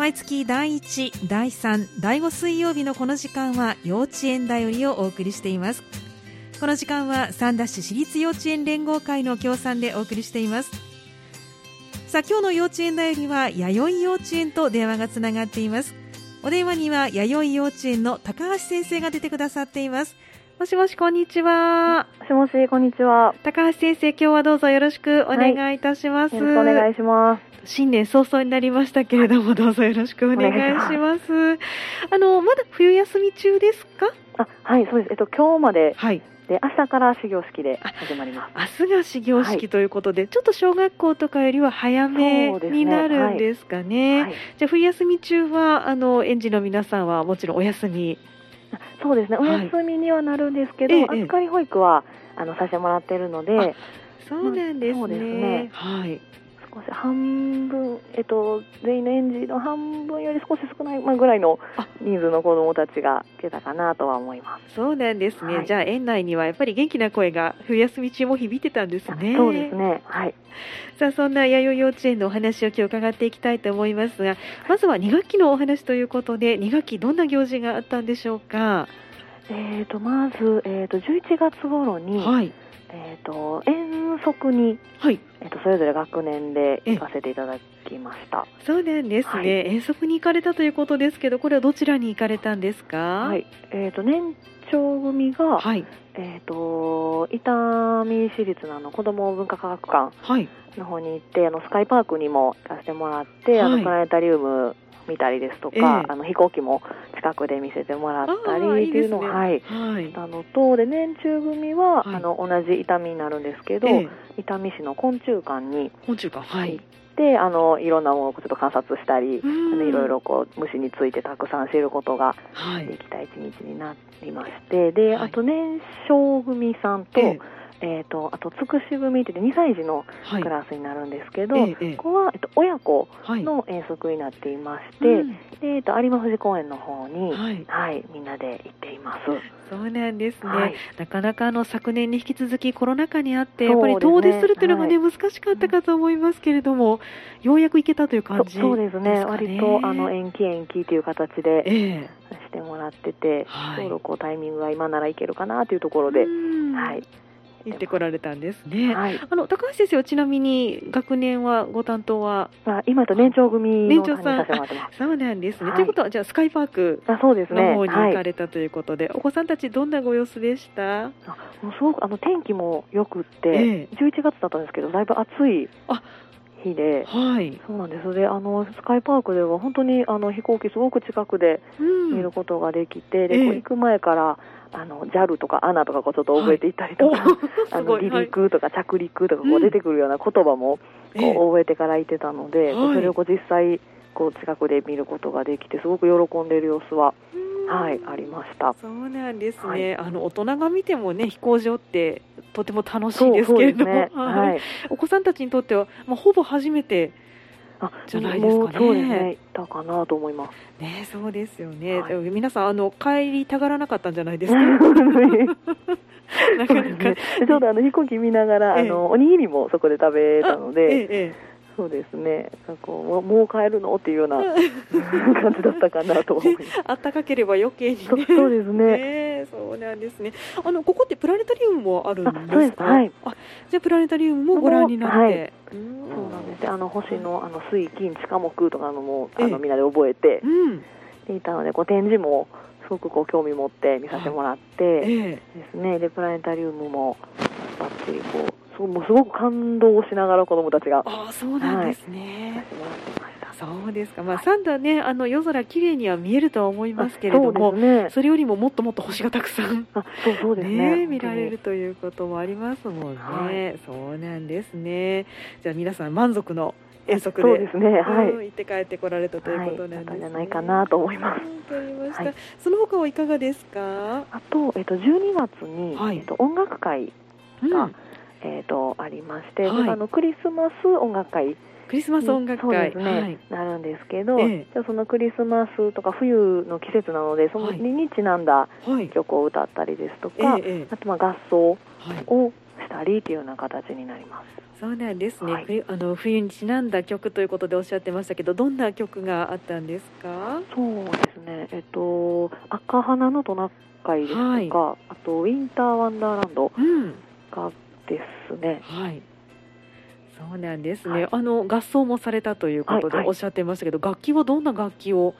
毎月第1、第3、第5水曜日のこの時間は幼稚園だよりをお送りしています。この時間は三田市私立幼稚園連合会の協賛でお送りしています。さあ今日の幼稚園だよりは弥生幼稚園と電話がつながっています。お電話には弥生幼稚園の高橋先生が出てくださっています。もしもし、こんにちは。もしもし、こんにちは。高橋先生、今日はどうぞよろしくお願いいたします。はい、よろしくお願いします。新年早々になりましたけれども、どうぞよろしくお願いします。あの、まだ冬休み中ですか？あ、はい、そうです。えっと、今日まで。はい。で明日から始業式で始まります。明日が始業式ということで、はい、ちょっと小学校とかよりは早めになるんですかね。ねはい、じゃあ冬休み中はあの園児の皆さんはもちろんお休みそうですね、お休みにはなるんですけど、はい、預かり保育はあのさせてもらっているので、そうなんですね。すね。はい。少し半分、えっと、全員の園児の半分より少し少ない、まあ、ぐらいの人数の子どもたちが来たかなとは思います。そうなんですね、はい、じゃあ園内にはやっぱり元気な声が冬休み中も響いてたんですね。そうですね。はい。さあそんな弥生幼稚園のお話を今日伺っていきたいと思いますがまずは2学期のお話ということで2学期どんな行事があったんでしょうか？えーと、まず、えーと、11月頃に、はいえーと、遠足に、はい。えーと、それぞれ学年で行かせていただきました。そうなんですね、はい、遠足に行かれたということですけどこれはどちらに行かれたんですか、はい。えー、と年長組が、はい、えー、と伊丹市立のあの子ども文化科学館の方に行って、あのスカイパークにも行かせてもらって、あのプラネタリウム見たりですとか、えー、あの飛行機も近くで見せてもらったりっていうのを、ね、はい、はい、したのとで年中組は、はい、あの同じ伊丹になるんですけど、えー、伊丹市の昆虫館に昆虫館はい。であのいろんなものをちょっと観察したり、いろいろこう虫についてたくさん知ることができた一日になりまして、であと年少組さんと、えーえーと、あとつくし組って2歳児のクラスになるんですけど、はい、ここは、えっと、親子の遠足になっていまして、はい、でえっと、有馬富士公園の方に、はい、はい、みんなで行っています。そうなんですね、なかなかあの昨年に引き続きコロナ禍にあって、やっぱり遠出するっていうのがね、難しかったかと思いますけれども、ようやく行けたという感じ、ね、そうですね、割とあの延期延期という形で、えー、してもらってて、ちょうどこうタイミングが今ならいけるかなというところで、はい。行ってこられたんですね。はい、あの高橋先生はちなみに学年はご担当は、あ、今と年長組年長さんそうなんですね。はい、ということはじゃあスカイパークの方に行かれたということで、はい、お子さんたちどんなご様子でした？あもうすごくあの天気も良くって、ええ、11月だったんですけどだいぶ暑い。あ日で、はい、そうなんです。であのスカイパークでは本当にあの飛行機すごく近くで見ることができて、うん、で、ええ、行く前からあの JAL とか ANA とかこうちょっと覚えていったりとか、はい、あの離陸とか着陸とかこう出てくるような言葉もこう覚えてからいてたので、それをこう実際こう近くで見ることができてすごく喜んでいる様子は。はい、ありました。そうなんですね。はい、あの大人が見てもね飛行場ってとても楽しいですけれども、ね、はい、お子さんたちにとってはまあほぼ初めてあじゃないですかね。そうですね。たかなと思います。ね、そうですよね。はい、皆さんあの帰りたがらなかったんじゃないですか？なかなか、ね、ちょうどあの飛行機見ながら、ええ、あのおにぎりもそこで食べたので。えそうですね。こうもう帰るの？っていうような感じだったかなと思います。あったかければ余計に、ね、そうですね。ねそうなんですね。あのここってプラネタリウムもあるんですか？はい。あ、じゃあプラネタリウムもご覧になって。はい、そうなんです。あの星のあの水金地下木とかのもあのみんなで覚えて、うん、いたのでこう展示もすごくこう興味持って見させてもらって、ですね。でプラネタリウムもバッチリこう。そうもうすごく感動しながら子どもたちが。あそうなんですね、はい、そうですか、まあ、サンダーね、あの夜空綺麗には見えるとは思いますけれども、そね、それよりももっともっと星がたくさんあそうそうですね、ね、見られるということもありますもんね、はい、そうなんですね。じゃあ皆さん満足の遠足でそうですね、はい、行って帰ってこられたということなんです、ね、じゃないかなと思います。わかりました。はい、その他はいかがですか？あとえっと12月に、はい、えっと音楽会が、うんえーと、ありまして、はい、あのクリスマス音楽会クリスマス音楽会、ねはい、なるんですけど、ええ、じゃそのクリスマスとか冬の季節なのでそのにちなんだ曲を歌ったりですとか、はい、あとまあ合奏をししたりっていうような形になります。そうなんですね、はい、冬あの冬にちなんだ曲ということでおっしゃってましたけどどんな曲があったんですか？そうですね。えっと赤花のトナカイですとか、はい、あとウィンターワンダーランドがですね、うん、はい。そうなんですね、はい、あの合奏もされたということでおっしゃってましたけど、楽器はどんな楽器を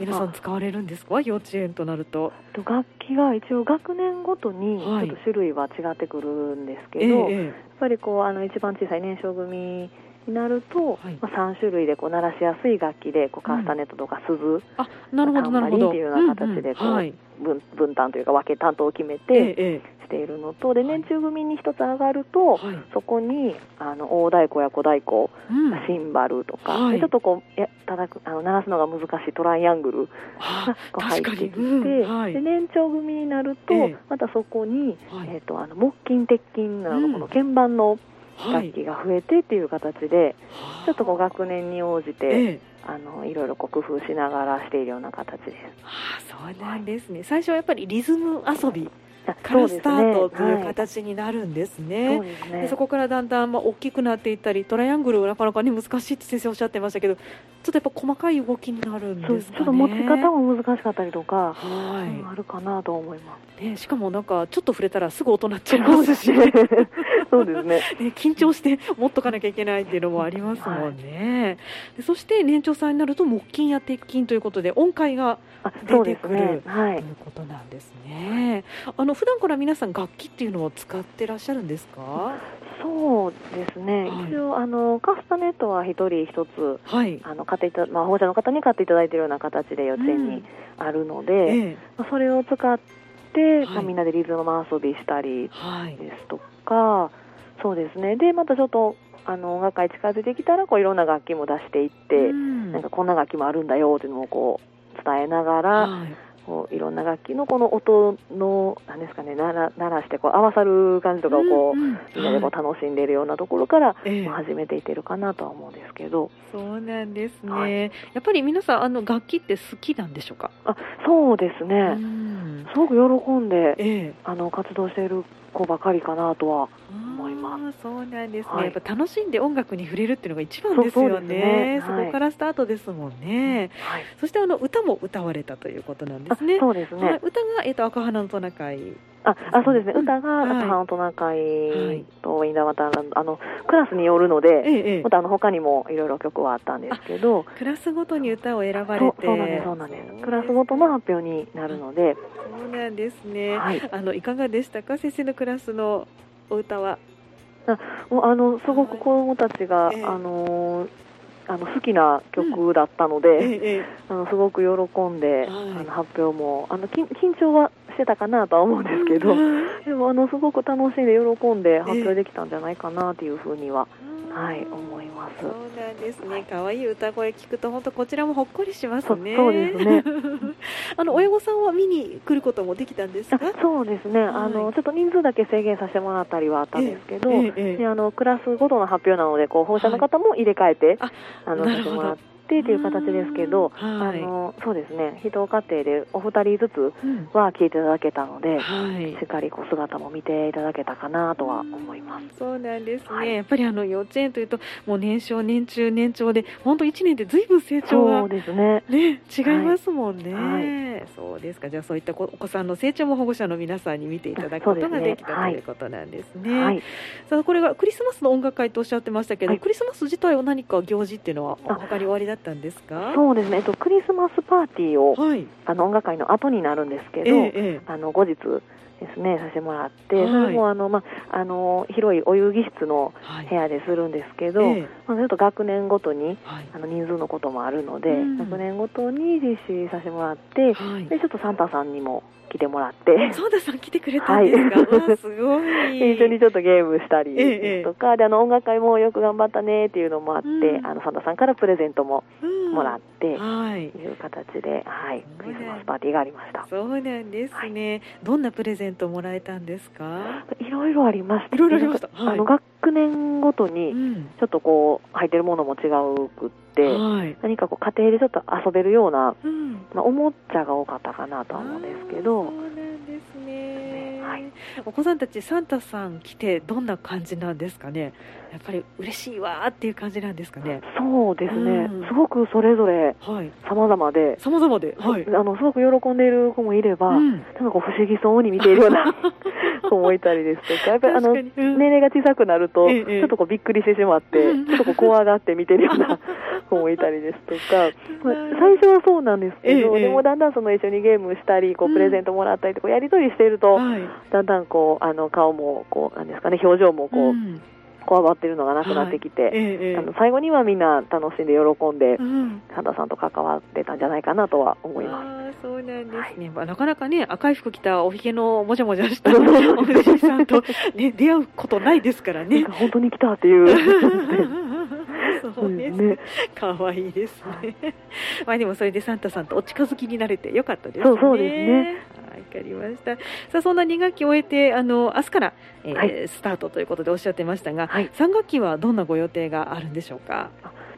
皆さん使われるんですか？幼稚園となると。楽器が一応学年ごとにちょっと種類は違ってくるんですけど、はい、やっぱりこうあの一番小さい年少組になると、はい、まあ、3種類でこう鳴らしやすい楽器でこうカスタネットとか鈴、うん、あなるほどなるほど。っていうような形でこう、うんうん。はい、分分担というか分け担当を決めて、しているのとで年中組に一つ上がると、はい、そこにあの大太鼓や小太鼓、うん、シンバルとか、はい、ちょっとこうや叩くあの鳴らすのが難しいトライアングルが入ってきて、うんはい、で年長組になると、えー、またそこに、えーと、あの木琴鉄琴などこの鍵盤の楽器が増えてっていう形で、ちょっとこう学年に応じて、えーあのいろいろ工夫しながらしているような形です。あそうなんですね。最初はやっぱりリズム遊びからスタートという形になるんですね。そこからだんだんまあ大きくなっていったりトライアングルなかなかね難しいって先生おっしゃってましたけどちょっとやっぱ細かい動きになるんですかね。ちょっと持ち方も難しかったりとか、はい、あるかなと思います。ねしかもなんかちょっと触れたらすぐ音鳴っちゃいますし、そうですね。ね緊張して持っとかなきゃいけないっていうのもありますもんね。はい、そして年長さんになると木琴や鉄琴ということで音階が出てくる、ね。はい、ということなんですね。あの普段から皆さん楽器っていうのを使ってらっしゃるんですか？そうですね。はい、一応あのカスタネットは一人一つ、はい、あの買っていたまあ保護者の方に買っていただいているような形で幼稚園にあるので、うんええ、まあ、それを使って、まあ、みんなでリズム遊びしたりですとか、そうですね。でまたちょっとあの音楽会近づいてきたらこういろんな楽器も出していって、うん、なんかこんな楽器もあるんだよっていうのをこう伝えながら、はい、こういろんな楽器のこの音のなんですかね鳴ら鳴らしてこう合わさる感じとかをこう、うんうん、みんなでこう楽しんでいるようなところから、はい、始めていってるかなとは思うんですけど、そうなんですね、はい、やっぱり皆さんあの楽器って好きなんでしょうか？あそうですね、すごく喜んで、ええ、あの活動している子ばかりかなとはます。そうなんですね、はい、やっぱ楽しんで音楽に触れるっていうのが一番ですよね。そ、ね、こからスタートですもんね、はい、そしてあの歌も歌われたということなんですね。そうですね、歌が、えーと、赤花のトナカイ。ああそうですね、歌が赤花のトナカイとインダマタンあのクラスによるので、ええ、またあの他にもいろいろ曲はあったんですけどクラスごとに歌を選ばれて。そうなんですそうなんです。クラスごとの発表になるので。そうなんですね、はい、あのいかがでしたか？先生のクラスのお歌はあもうあのすごく子どもたちが、あのあの好きな曲だったので、うん。あのすごく喜んで、はい、あの発表もあの緊張はしてたかなとは思うんですけど、でもあのすごく楽しんで喜んで発表できたんじゃないかなというふうには、はい思います。そうなんですね。可愛い歌声聞くと本当こちらもほっこりしますね。そうですね。あの親御さんは見に来ることもできたんですか？そうですね。あのちょっと人数だけ制限させてもらったりはあったんですけど、えええ、あのクラスごとの発表なのでこう保護者の方も入れ替えて、はい、あのさせてもらって。ってという形ですけど、はい、あのそうですね、一家庭でお二人ずつは聞いていただけたので、うんしっかりこう姿も見ていただけたかなとは思います。そうなんですね。はい、やっぱりあの幼稚園というともう年少年中年長で本当一年でずいぶん成長がそうですね。ね違いますもんね。はい、そうですか。じゃあそういったお子さんの成長も保護者の皆さんに見ていただくことができた、ね、ということなんですね。はい、さあこれがクリスマスの音楽会とおっしゃってましたけど、クリスマス自体は何か行事っていうのは他に終わりだったんですか？そうですね、えっと、クリスマスパーティーを、はい、あの音楽会の後になるんですけど、ええ、あの後日ですねさせてもらって、はい、それもあの、まあ、の広いお遊戯室の部屋でするんですけど、はい、まあ、ちょっと学年ごとに、はい、あの人数のこともあるので、うん、学年ごとに実施させてもらって、でちょっとサンタさんにも来てもらって。そうださん来てくれたんですか、はい、すごい。一緒にちょっとゲームしたりとか、ええ、で、あの、音楽会もよく頑張ったねっていうのもあって、うん、あの、サンタさんからプレゼントももらって、うん、はい。いう形で、はい、クリスマスパーティーがありました。そうなんですね。はい、どんなプレゼントもらえたんですか？いろいろありました。いろいろありました。はい、あの、学年ごとに、ちょっとこう、入ってるものも違うくって、はい、何かこう、家庭でちょっと遊べるような、うん、まあ、おもちゃが多かったかなとは思うんですけど、そうなんですね。はい、お子さんたちサンタさん来てどんな感じなんですかね？やっぱり嬉しいわっていう感じなんですかね。そうですね、うん、すごくそれぞれ様々で。様々で、はい、あのすごく喜んでいる子もいれば、うん、なんか不思議そうに見ているような 子もいたりですとかやっぱりあの、年齢が小さくなると、ちょっとこうびっくりしてしまって、ちょっとこう怖がって見てるような 子もいたりですとか、まあ、最初はそうなんですけど、でもだんだんその一緒にゲームしたりこうプレゼントもらったりとかやり取りしていると、だんだんこうあの顔もこうなんですかね表情もこう、こわばってるのがなくなってきて、はい。ええ、あの最後にはみんな楽しんで喜んで、うん、サンタさんと関わってたんじゃないかなとは思います。そうなんですね、はい、まあ、なかなかね赤い服着たおひげのもじゃもじゃしたおじいさんと、ね、出会うことないですからね。本当に来たっていう。そうですね。可愛いですね。まあでもそれでサンタさんとお近づきになれてよかったですね。そうですね。かりました。さあそんな2学期を終えてあの明日から、えー、はい、スタートということでおっしゃってましたが、はい、3学期はどんなご予定があるんでしょうか？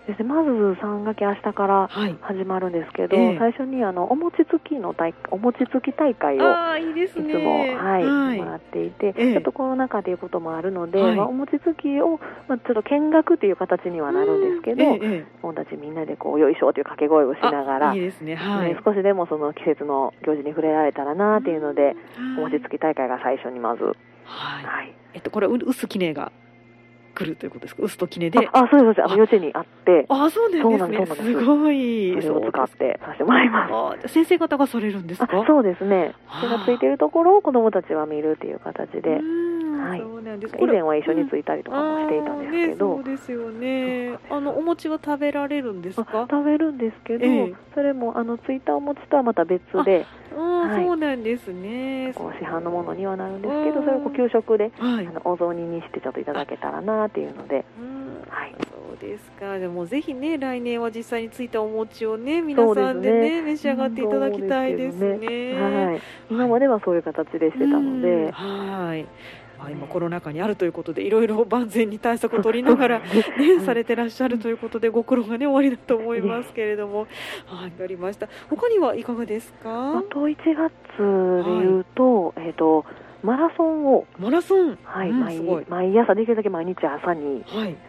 ですね、まず3学期明日から始まるんですけど、はいえ。ー、最初にあのお餅つきの大お餅つき大会をいつもはい、はい、もらっていて、えー、ちょっとコロナ禍ということもあるので、はい、まあ、お餅つきを、まあ、ちょっと見学という形にはなるんですけど、えー、子たちみんなでこうよいしょという掛け声をしながらいいですね、はい、少しでもその季節の行事に触れられたらなっていうので、お餅つき大会が最初にまず。はい、はい、えっと、これ、薄きねが来るということですか、薄ときねで。あ、そうです、あの幼稚園にあって、あ、そうなんですね。すごい。それを使ってさせてもらいます。先生方がされるんですか？そうですね。手がついているところを子どもたちは見るっていう形で。はい、以前は一緒についたりとかもしていたんですけど、そうですよね。あのお餅は食べられるんですか？食べるんですけど、それもあのついたお餅とはまた別で、はい、そうなんですね。こう市販のものにはなるんですけど、それをこう給食で、あのお雑煮にしてちょっといただけたらなっていうので、はい。そうですか。でもぜひね来年は実際についたお餅をね皆さんでね召し上がっていただきたいですね。はい。今まではそういう形でしてたので、はい。まあ、今コロナ禍にあるということでいろいろ万全に対策を取りながら、ね、されてらっしゃるということでご苦労がね終わりだと思いますけれども、はい、わかりました。他にはいかがですか？あと1月でいうと、はい、えっ、ー、と。マラソンを。マラソン。はい、うん、毎毎朝できるだけ毎日朝に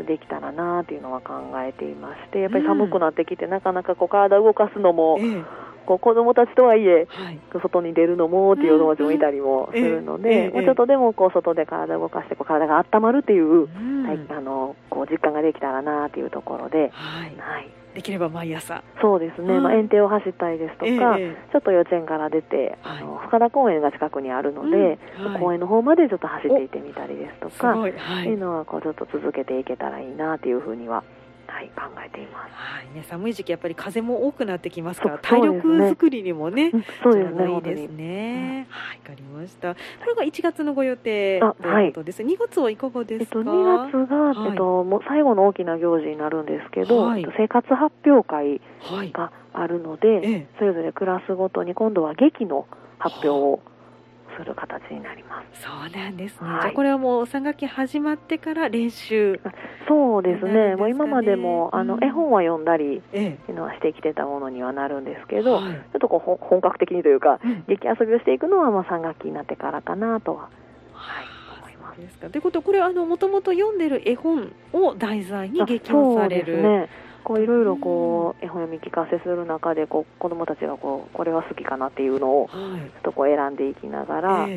できたらなっていうのは考えていましてやっぱり寒くなってきて、うん、なかなかこう体を動かすのも、ええこう子供たちとはいえ、はい、外に出るのもっていう友達もいたりもするので、うん、ちょっとでもこう外で体を動かしてこう体が温まるっていう、うん、はい、あのこう実感ができたらなっていうところで、はい、はい、できれば毎朝。そうですね、まあ、園庭を走ったりですとか、えちょっと幼稚園から出て、あの深田公園が近くにあるので、うん、公園の方までちょっと走っていってみたりですとか、はい、っていうのはこうちょっと続けていけたらいいなっていうふうにははい、考えています。はい、ね、寒い時期やっぱり風も多くなってきますから、体力作りにもね、そうですね、いいですね。はい、わかりました。これが1月のご予定ということです。はい、2月はいかがですか？えっと2月が、えっともう最後の大きな行事になるんですけど、はい、生活発表会があるので、それぞれクラスごとに今度は劇の発表をする形になります。そうなんですね。はい、じゃあこれはもう3学期始まってから練習。そうですね。ねもう今までもあの、絵本は読んだりっていうのはしてきてたものにはなるんですけど、ちょっとこう本格的にというか、うん、劇遊びをしていくのはまあ3学期になってからかなとは。はい。思います。ですか。ということこれあのもともと読んでる絵本を題材に劇をされる。そうですね。こういろいろこう絵本読み聞かせする中でこう子どもたちがこうこれは好きかなっていうのをちょっとこう選んでいきながら、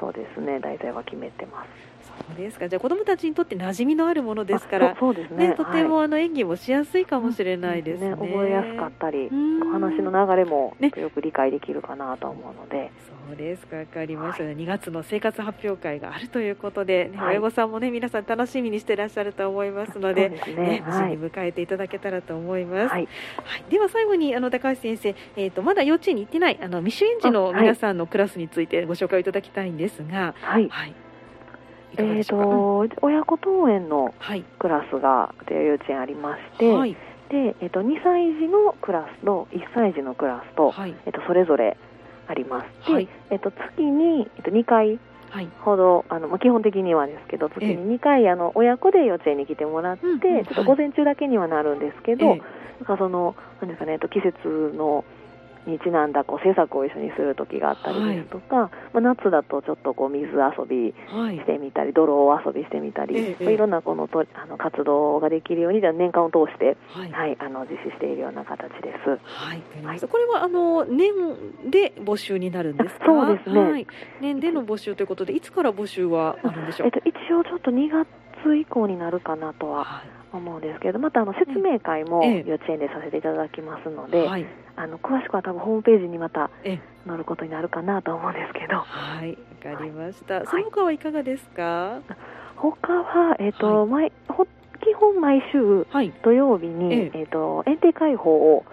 そうですね題材は決めてます。ですか？じゃあ子どもたちにとって馴染みのあるものですからそうですね、ね、とてもあの演技もしやすいかもしれないですね。ね、覚えやすかったり話の流れもよく理解できるかなと思うので、ね、そうです。か分かりました、はい、2月の生活発表会があるということで、ね、親御さんもね皆さん楽しみにしていらっしゃると思いますのででね、無事に迎えていただけたらと思います、はい、はい、では最後にあの高橋先生、えーと、まだ幼稚園に行ってないあの未就園児の皆さんのクラスについてご紹介いただきたいんですが、はい、はいえーと、親子登園のクラスが、はい、幼稚園ありまして、はい、でえーと、2歳児のクラスと1歳児のクラスと,、はい。えーと、それぞれあります。でえー、と月に、えー、と2回ほど、あのまあ、基本的にはですけど月に2回あの親子で幼稚園に来てもらって、ちょっと午前中だけにはなるんですけど、なんかそのなんですかね、えー、と季節のにちなんだこう制作を一緒にする時があったりですとか、はい、まあ、夏だとちょっとこう水遊びしてみたり、はい、泥遊びしてみたり、ええ、いろんなこのとあの活動ができるように年間を通して、はい、はい、あの実施しているような形です。はい、はい、これはあの年で募集になるんですか？そうですね。はい、年での募集ということで、いつから募集はあるんでしょう？えっと一応ちょっと2月以降になるかなとは思うんですけど、またあの説明会も幼稚園でさせていただきますので、はい、あの詳しくは多分ホームページにまた載ることになるかなと思うんですけど。はい、わかりました。はい、その他はいかがですか？他はえっ、ー、と、はい、毎基本毎週土曜日に、ええーと園庭開放を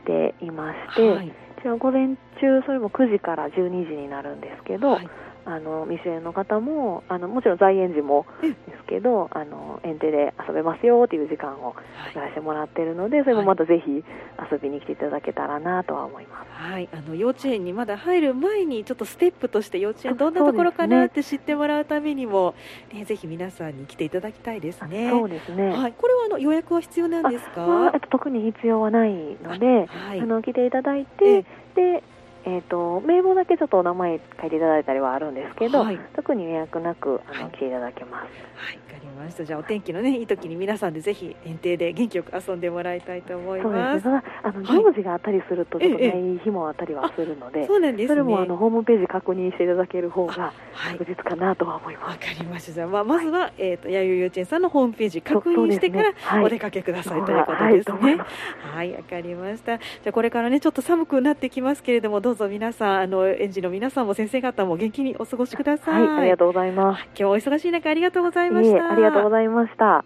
していまして、はい、じゃあ午前中それも9時から12時になるんですけど。はいあの未成の方もあのもちろん在園児もですけどあの園庭で遊べますよっていう時間をやらせてもらっているので、それもまたぜひ遊びに来ていただけたらなとは思います、はい、あの幼稚園にまだ入る前にちょっとステップとして幼稚園どんなところかなって知ってもらうためにも、ね、ぜひ皆さんに来ていただきたいですね。そうですね、はい、これはあの予約は必要なんですか、まあ、特に必要はないので、はい、あの来ていただいて、でえーと、名簿だけちょっとお名前書いていただいたりはあるんですけど、はい、特に予約なくあの、はい、来ていただけます。はい、わかりました。じゃあお天気のねいい時に皆さんでぜひ園庭で元気よく遊んでもらいたいと思います。そうですあの行事があったりするとちょっとない日もあったりはするので、そうなんです、ね、それもあのホームページ確認していただける方が確実かなとは思います。わ、はい、かりました。じゃあまあまずは、えっ、ー、と弥生幼稚園さんのホームページ確認してから、お出かけくださいということですね。はい、わ、かりました。じゃあこれからねちょっと寒くなってきますけれどもどうぞ皆さんあのの園児の皆さんも先生方も元気にお過ごしください。はい、ありがとうございます。今日お忙しい中ありがとうございました。ありがとうございました。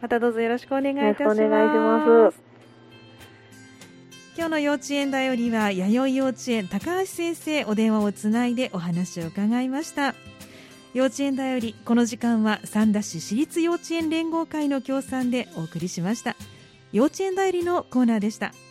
またどうぞよろしくお願いいたします。お願いします。今日の幼稚園だよりは弥生幼稚園高橋先生お電話をつないでお話を伺いました幼稚園だよりこの時間は三田市私立幼稚園連合会の協賛でお送りしました幼稚園だよりのコーナーでした